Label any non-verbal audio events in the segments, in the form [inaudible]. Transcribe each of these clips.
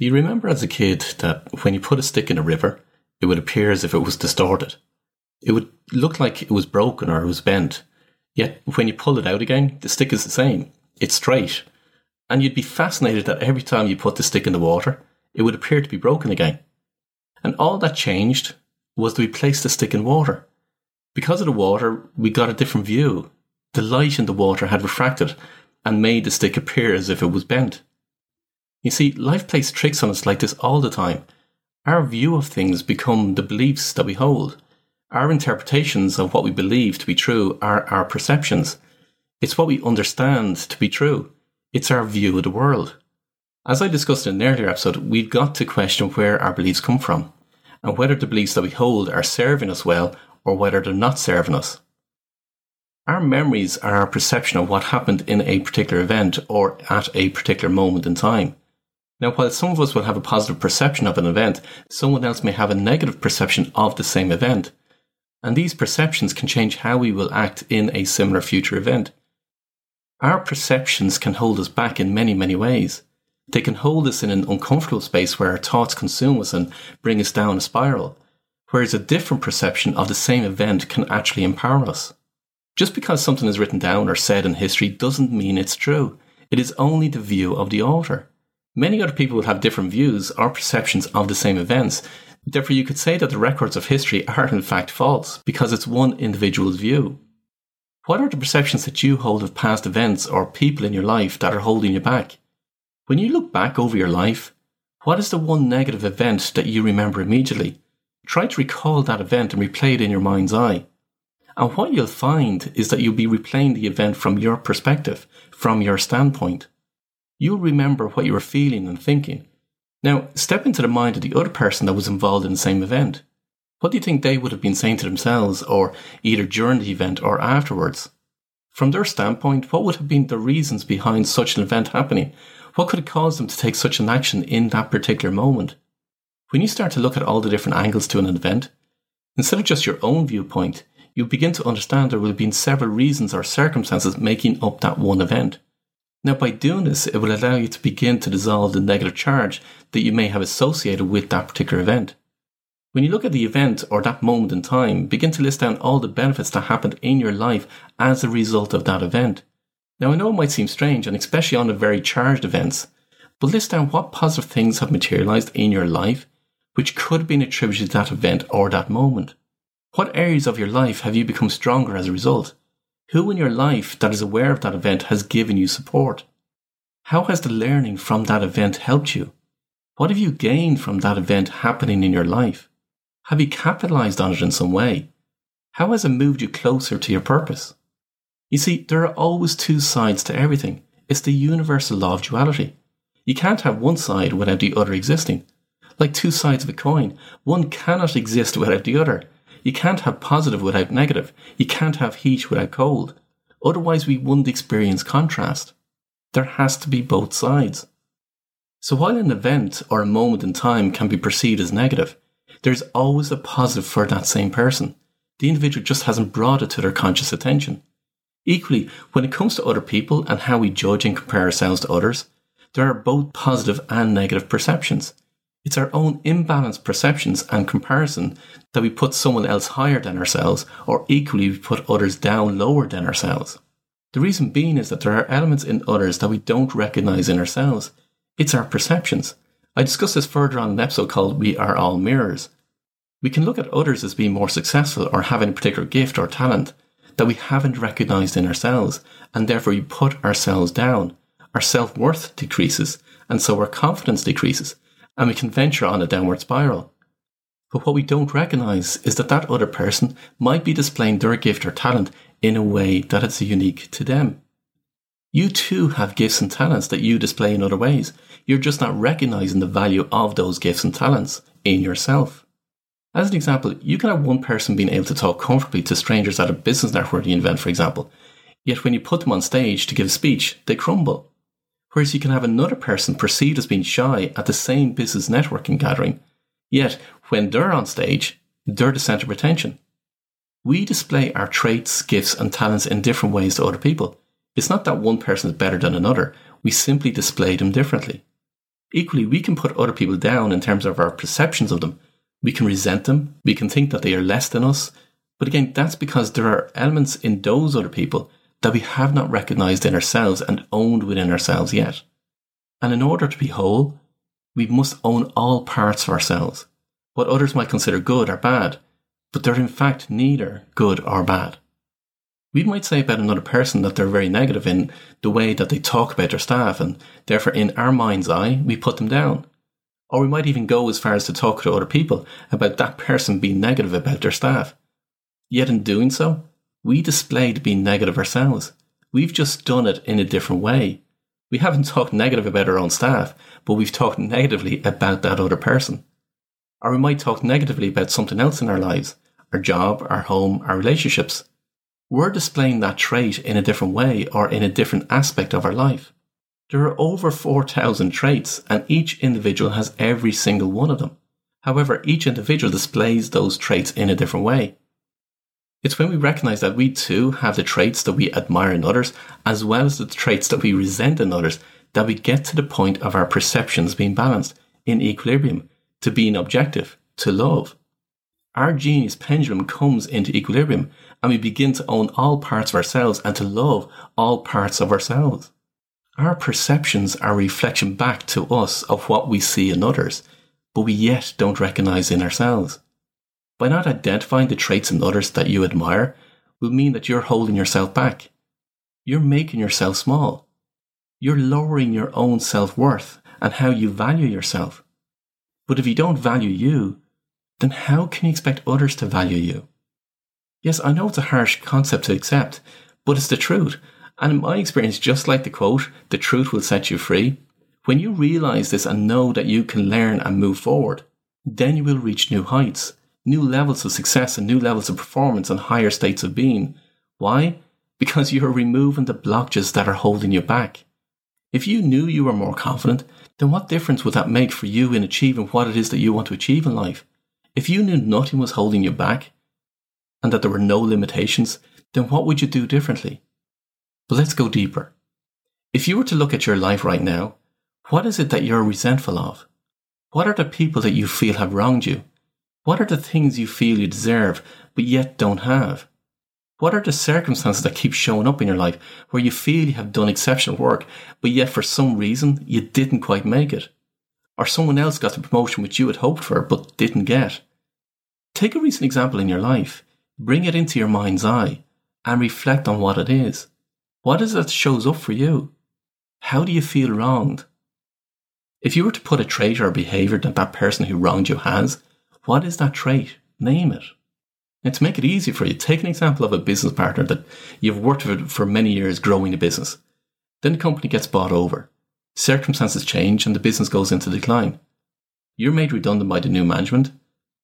Do you remember as a kid that when you put a stick in a river, it would appear as if it was distorted? It would look like it was broken or it was bent. Yet when you pull it out again, the stick is the same. It's straight. And you'd be fascinated that every time you put the stick in the water, it would appear to be broken again. And all that changed was that we placed the stick in water. Because of the water, we got a different view. The light in the water had refracted and made the stick appear as if it was bent. You see, life plays tricks on us like this all the time. Our view of things become the beliefs that we hold. Our interpretations of what we believe to be true are our perceptions. It's what we understand to be true. It's our view of the world. As I discussed in an earlier episode, we've got to question where our beliefs come from and whether the beliefs that we hold are serving us well or whether they're not serving us. Our memories are our perception of what happened in a particular event or at a particular moment in time. Now, while some of us will have a positive perception of an event, someone else may have a negative perception of the same event. And these perceptions can change how we will act in a similar future event. Our perceptions can hold us back in many, many ways. They can hold us in an uncomfortable space where our thoughts consume us and bring us down a spiral, whereas a different perception of the same event can actually empower us. Just because something is written down or said in history doesn't mean it's true. It is only the view of the author. Many other people will have different views or perceptions of the same events. Therefore, you could say that the records of history are in fact false because it's one individual's view. What are the perceptions that you hold of past events or people in your life that are holding you back? When you look back over your life, what is the one negative event that you remember immediately? Try to recall that event and replay it in your mind's eye. And what you'll find is that you'll be replaying the event from your perspective, from your standpoint you'll remember what you were feeling and thinking. Now, step into the mind of the other person that was involved in the same event. What do you think they would have been saying to themselves, or either during the event or afterwards? From their standpoint, what would have been the reasons behind such an event happening? What could have caused them to take such an action in that particular moment? When you start to look at all the different angles to an event, instead of just your own viewpoint, you begin to understand there will have been several reasons or circumstances making up that one event. Now, by doing this, it will allow you to begin to dissolve the negative charge that you may have associated with that particular event. When you look at the event or that moment in time, begin to list down all the benefits that happened in your life as a result of that event. Now, I know it might seem strange, and especially on the very charged events, but list down what positive things have materialized in your life which could have been attributed to that event or that moment. What areas of your life have you become stronger as a result? Who in your life that is aware of that event has given you support? How has the learning from that event helped you? What have you gained from that event happening in your life? Have you capitalized on it in some way? How has it moved you closer to your purpose? You see, there are always two sides to everything. It's the universal law of duality. You can't have one side without the other existing. Like two sides of a coin, one cannot exist without the other. You can't have positive without negative. You can't have heat without cold. Otherwise, we wouldn't experience contrast. There has to be both sides. So while an event or a moment in time can be perceived as negative, there's always a positive for that same person. The individual just hasn't brought it to their conscious attention. Equally, when it comes to other people and how we judge and compare ourselves to others, there are both positive and negative perceptions. It's our own imbalanced perceptions and comparison that we put someone else higher than ourselves, or equally we put others down lower than ourselves. The reason being is that there are elements in others that we don't recognize in ourselves. It's our perceptions. I discussed this further on an episode called We Are All Mirrors. We can look at others as being more successful or having a particular gift or talent that we haven't recognized in ourselves, and therefore we put ourselves down. Our self worth decreases, and so our confidence decreases, and we can venture on a downward spiral. But what we don't recognize is that that other person might be displaying their gift or talent in a way that is unique to them. You too have gifts and talents that you display in other ways. You're just not recognizing the value of those gifts and talents in yourself. As an example, you can have one person being able to talk comfortably to strangers at a business networking event, for example. Yet when you put them on stage to give a speech, they crumble. Whereas you can have another person perceived as being shy at the same business networking gathering, yet when they're on stage, they're the centre of attention. We display our traits, gifts, and talents in different ways to other people. It's not that one person is better than another, we simply display them differently. Equally, we can put other people down in terms of our perceptions of them. We can resent them. We can think that they are less than us. But again, that's because there are elements in those other people that we have not recognized in ourselves and owned within ourselves yet. And in order to be whole, we must own all parts of ourselves. What others might consider good or bad, but they're in fact neither good or bad. We might say about another person that they're very negative in the way that they talk about their staff, and therefore, in our mind's eye, we put them down. Or we might even go as far as to talk to other people about that person being negative about their staff. Yet in doing so, we displayed being negative ourselves. We've just done it in a different way. We haven't talked negative about our own staff, but we've talked negatively about that other person. Or we might talk negatively about something else in our lives, our job, our home, our relationships. We're displaying that trait in a different way or in a different aspect of our life. There are over 4,000 traits and each individual has every single one of them. However, each individual displays those traits in a different way. It's when we recognize that we too have the traits that we admire in others, as well as the traits that we resent in others, that we get to the point of our perceptions being balanced, in equilibrium, to being objective, to love. Our genius pendulum comes into equilibrium and we begin to own all parts of ourselves and to love all parts of ourselves. Our perceptions are a reflection back to us of what we see in others, but we yet don't recognize in ourselves. By not identifying the traits in others that you admire will mean that you're holding yourself back. You're making yourself small. You're lowering your own self worth and how you value yourself. But if you don't value you, then how can you expect others to value you? Yes, I know it's a harsh concept to accept, but it's the truth. And in my experience, just like the quote, the truth will set you free, when you realize this and know that you can learn and move forward, then you will reach new heights new levels of success and new levels of performance and higher states of being. Why? Because [laughs] you're removing the blockages that are holding you back. If you knew you were more confident, then what difference would that make for you in achieving what it is that you want to achieve in life? If you knew nothing was holding you back and that there were no limitations, then what would you do differently? But let's go deeper. If you were to look at your life right now, what is it that you're resentful of? What are the people that you feel have wronged you? What are the things you feel you deserve but yet don't have? What are the circumstances that keep showing up in your life where you feel you have done exceptional work but yet for some reason you didn't quite make it? Or someone else got the promotion which you had hoped for but didn't get? Take a recent example in your life, bring it into your mind's eye, and reflect on what it is. What is it that shows up for you? How do you feel wronged? If you were to put a trait or a behaviour that that person who wronged you has, what is that trait? Name it. And to make it easy for you, take an example of a business partner that you've worked with for many years growing a business. Then the company gets bought over. Circumstances change and the business goes into decline. You're made redundant by the new management,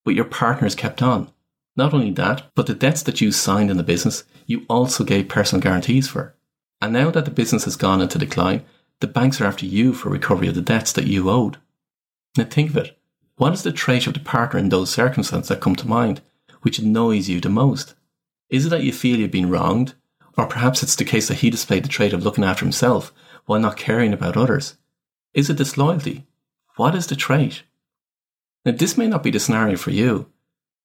but your partner is kept on. Not only that, but the debts that you signed in the business, you also gave personal guarantees for. And now that the business has gone into decline, the banks are after you for recovery of the debts that you owed. Now think of it. What is the trait of the partner in those circumstances that come to mind, which annoys you the most? Is it that you feel you've been wronged? Or perhaps it's the case that he displayed the trait of looking after himself while not caring about others? Is it disloyalty? What is the trait? Now, this may not be the scenario for you,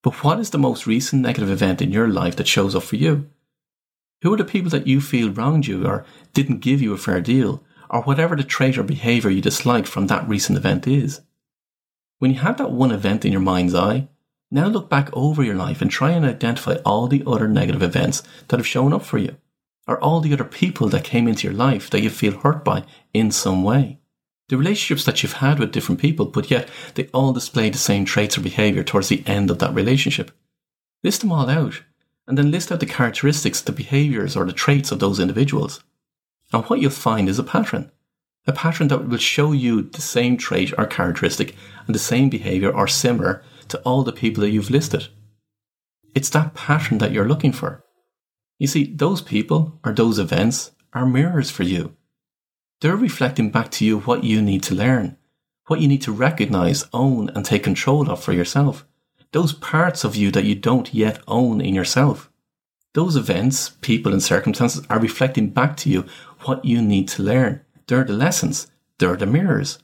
but what is the most recent negative event in your life that shows up for you? Who are the people that you feel wronged you or didn't give you a fair deal, or whatever the trait or behaviour you dislike from that recent event is? When you have that one event in your mind's eye, now look back over your life and try and identify all the other negative events that have shown up for you, or all the other people that came into your life that you feel hurt by in some way. The relationships that you've had with different people, but yet they all display the same traits or behavior towards the end of that relationship. List them all out, and then list out the characteristics, the behaviors, or the traits of those individuals. And what you'll find is a pattern a pattern that will show you the same trait or characteristic and the same behavior or similar to all the people that you've listed. It's that pattern that you're looking for. You see, those people or those events are mirrors for you. They're reflecting back to you what you need to learn, what you need to recognize, own, and take control of for yourself. Those parts of you that you don't yet own in yourself. Those events, people, and circumstances are reflecting back to you what you need to learn they're the lessons. They're the mirrors.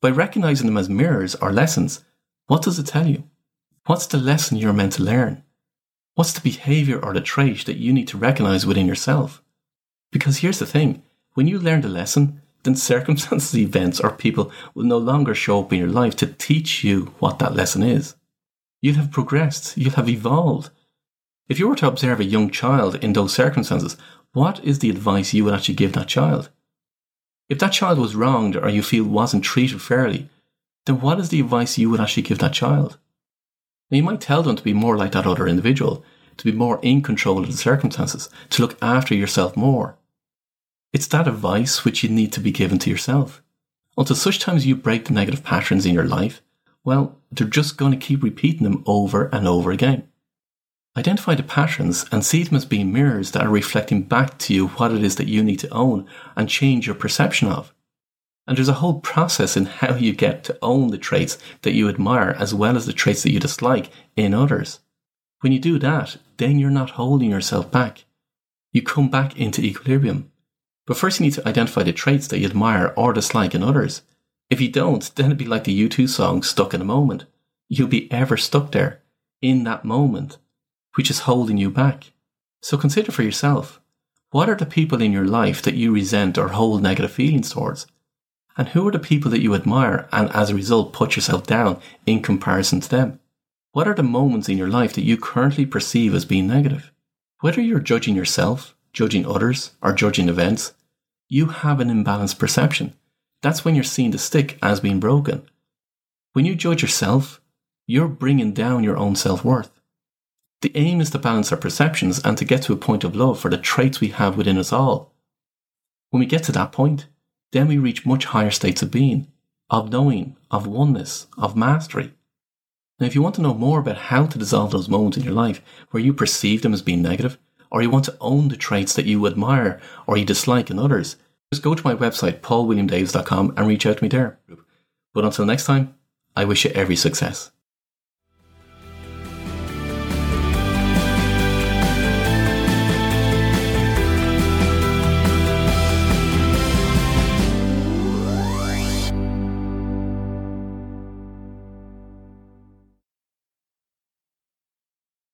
By recognizing them as mirrors or lessons, what does it tell you? What's the lesson you're meant to learn? What's the behavior or the trait that you need to recognize within yourself? Because here's the thing when you learn the lesson, then [laughs] circumstances, events, or people will no longer show up in your life to teach you what that lesson is. You'll have progressed, you'll have evolved. If you were to observe a young child in those circumstances, what is the advice you would actually give that child? If that child was wronged or you feel wasn't treated fairly, then what is the advice you would actually give that child? Now, you might tell them to be more like that other individual, to be more in control of the circumstances, to look after yourself more. It's that advice which you need to be given to yourself. Until such times you break the negative patterns in your life, well, they're just going to keep repeating them over and over again. Identify the patterns and see them as being mirrors that are reflecting back to you what it is that you need to own and change your perception of. And there's a whole process in how you get to own the traits that you admire as well as the traits that you dislike in others. When you do that, then you're not holding yourself back. You come back into equilibrium. But first you need to identify the traits that you admire or dislike in others. If you don't, then it'd be like the U2 song Stuck in a Moment. You'll be ever stuck there, in that moment, which is holding you back. So consider for yourself, what are the people in your life that you resent or hold negative feelings towards? And who are the people that you admire and as a result put yourself down in comparison to them? What are the moments in your life that you currently perceive as being negative? Whether you're judging yourself, judging others, or judging events, you have an imbalanced perception. That's when you're seeing the stick as being broken. When you judge yourself, you're bringing down your own self worth. The aim is to balance our perceptions and to get to a point of love for the traits we have within us all. When we get to that point, then we reach much higher states of being, of knowing, of oneness, of mastery. Now, if you want to know more about how to dissolve those moments in your life where you perceive them as being negative, or you want to own the traits that you admire or you dislike in others, just go to my website, paulwilliamdavis.com, and reach out to me there. But until next time, I wish you every success.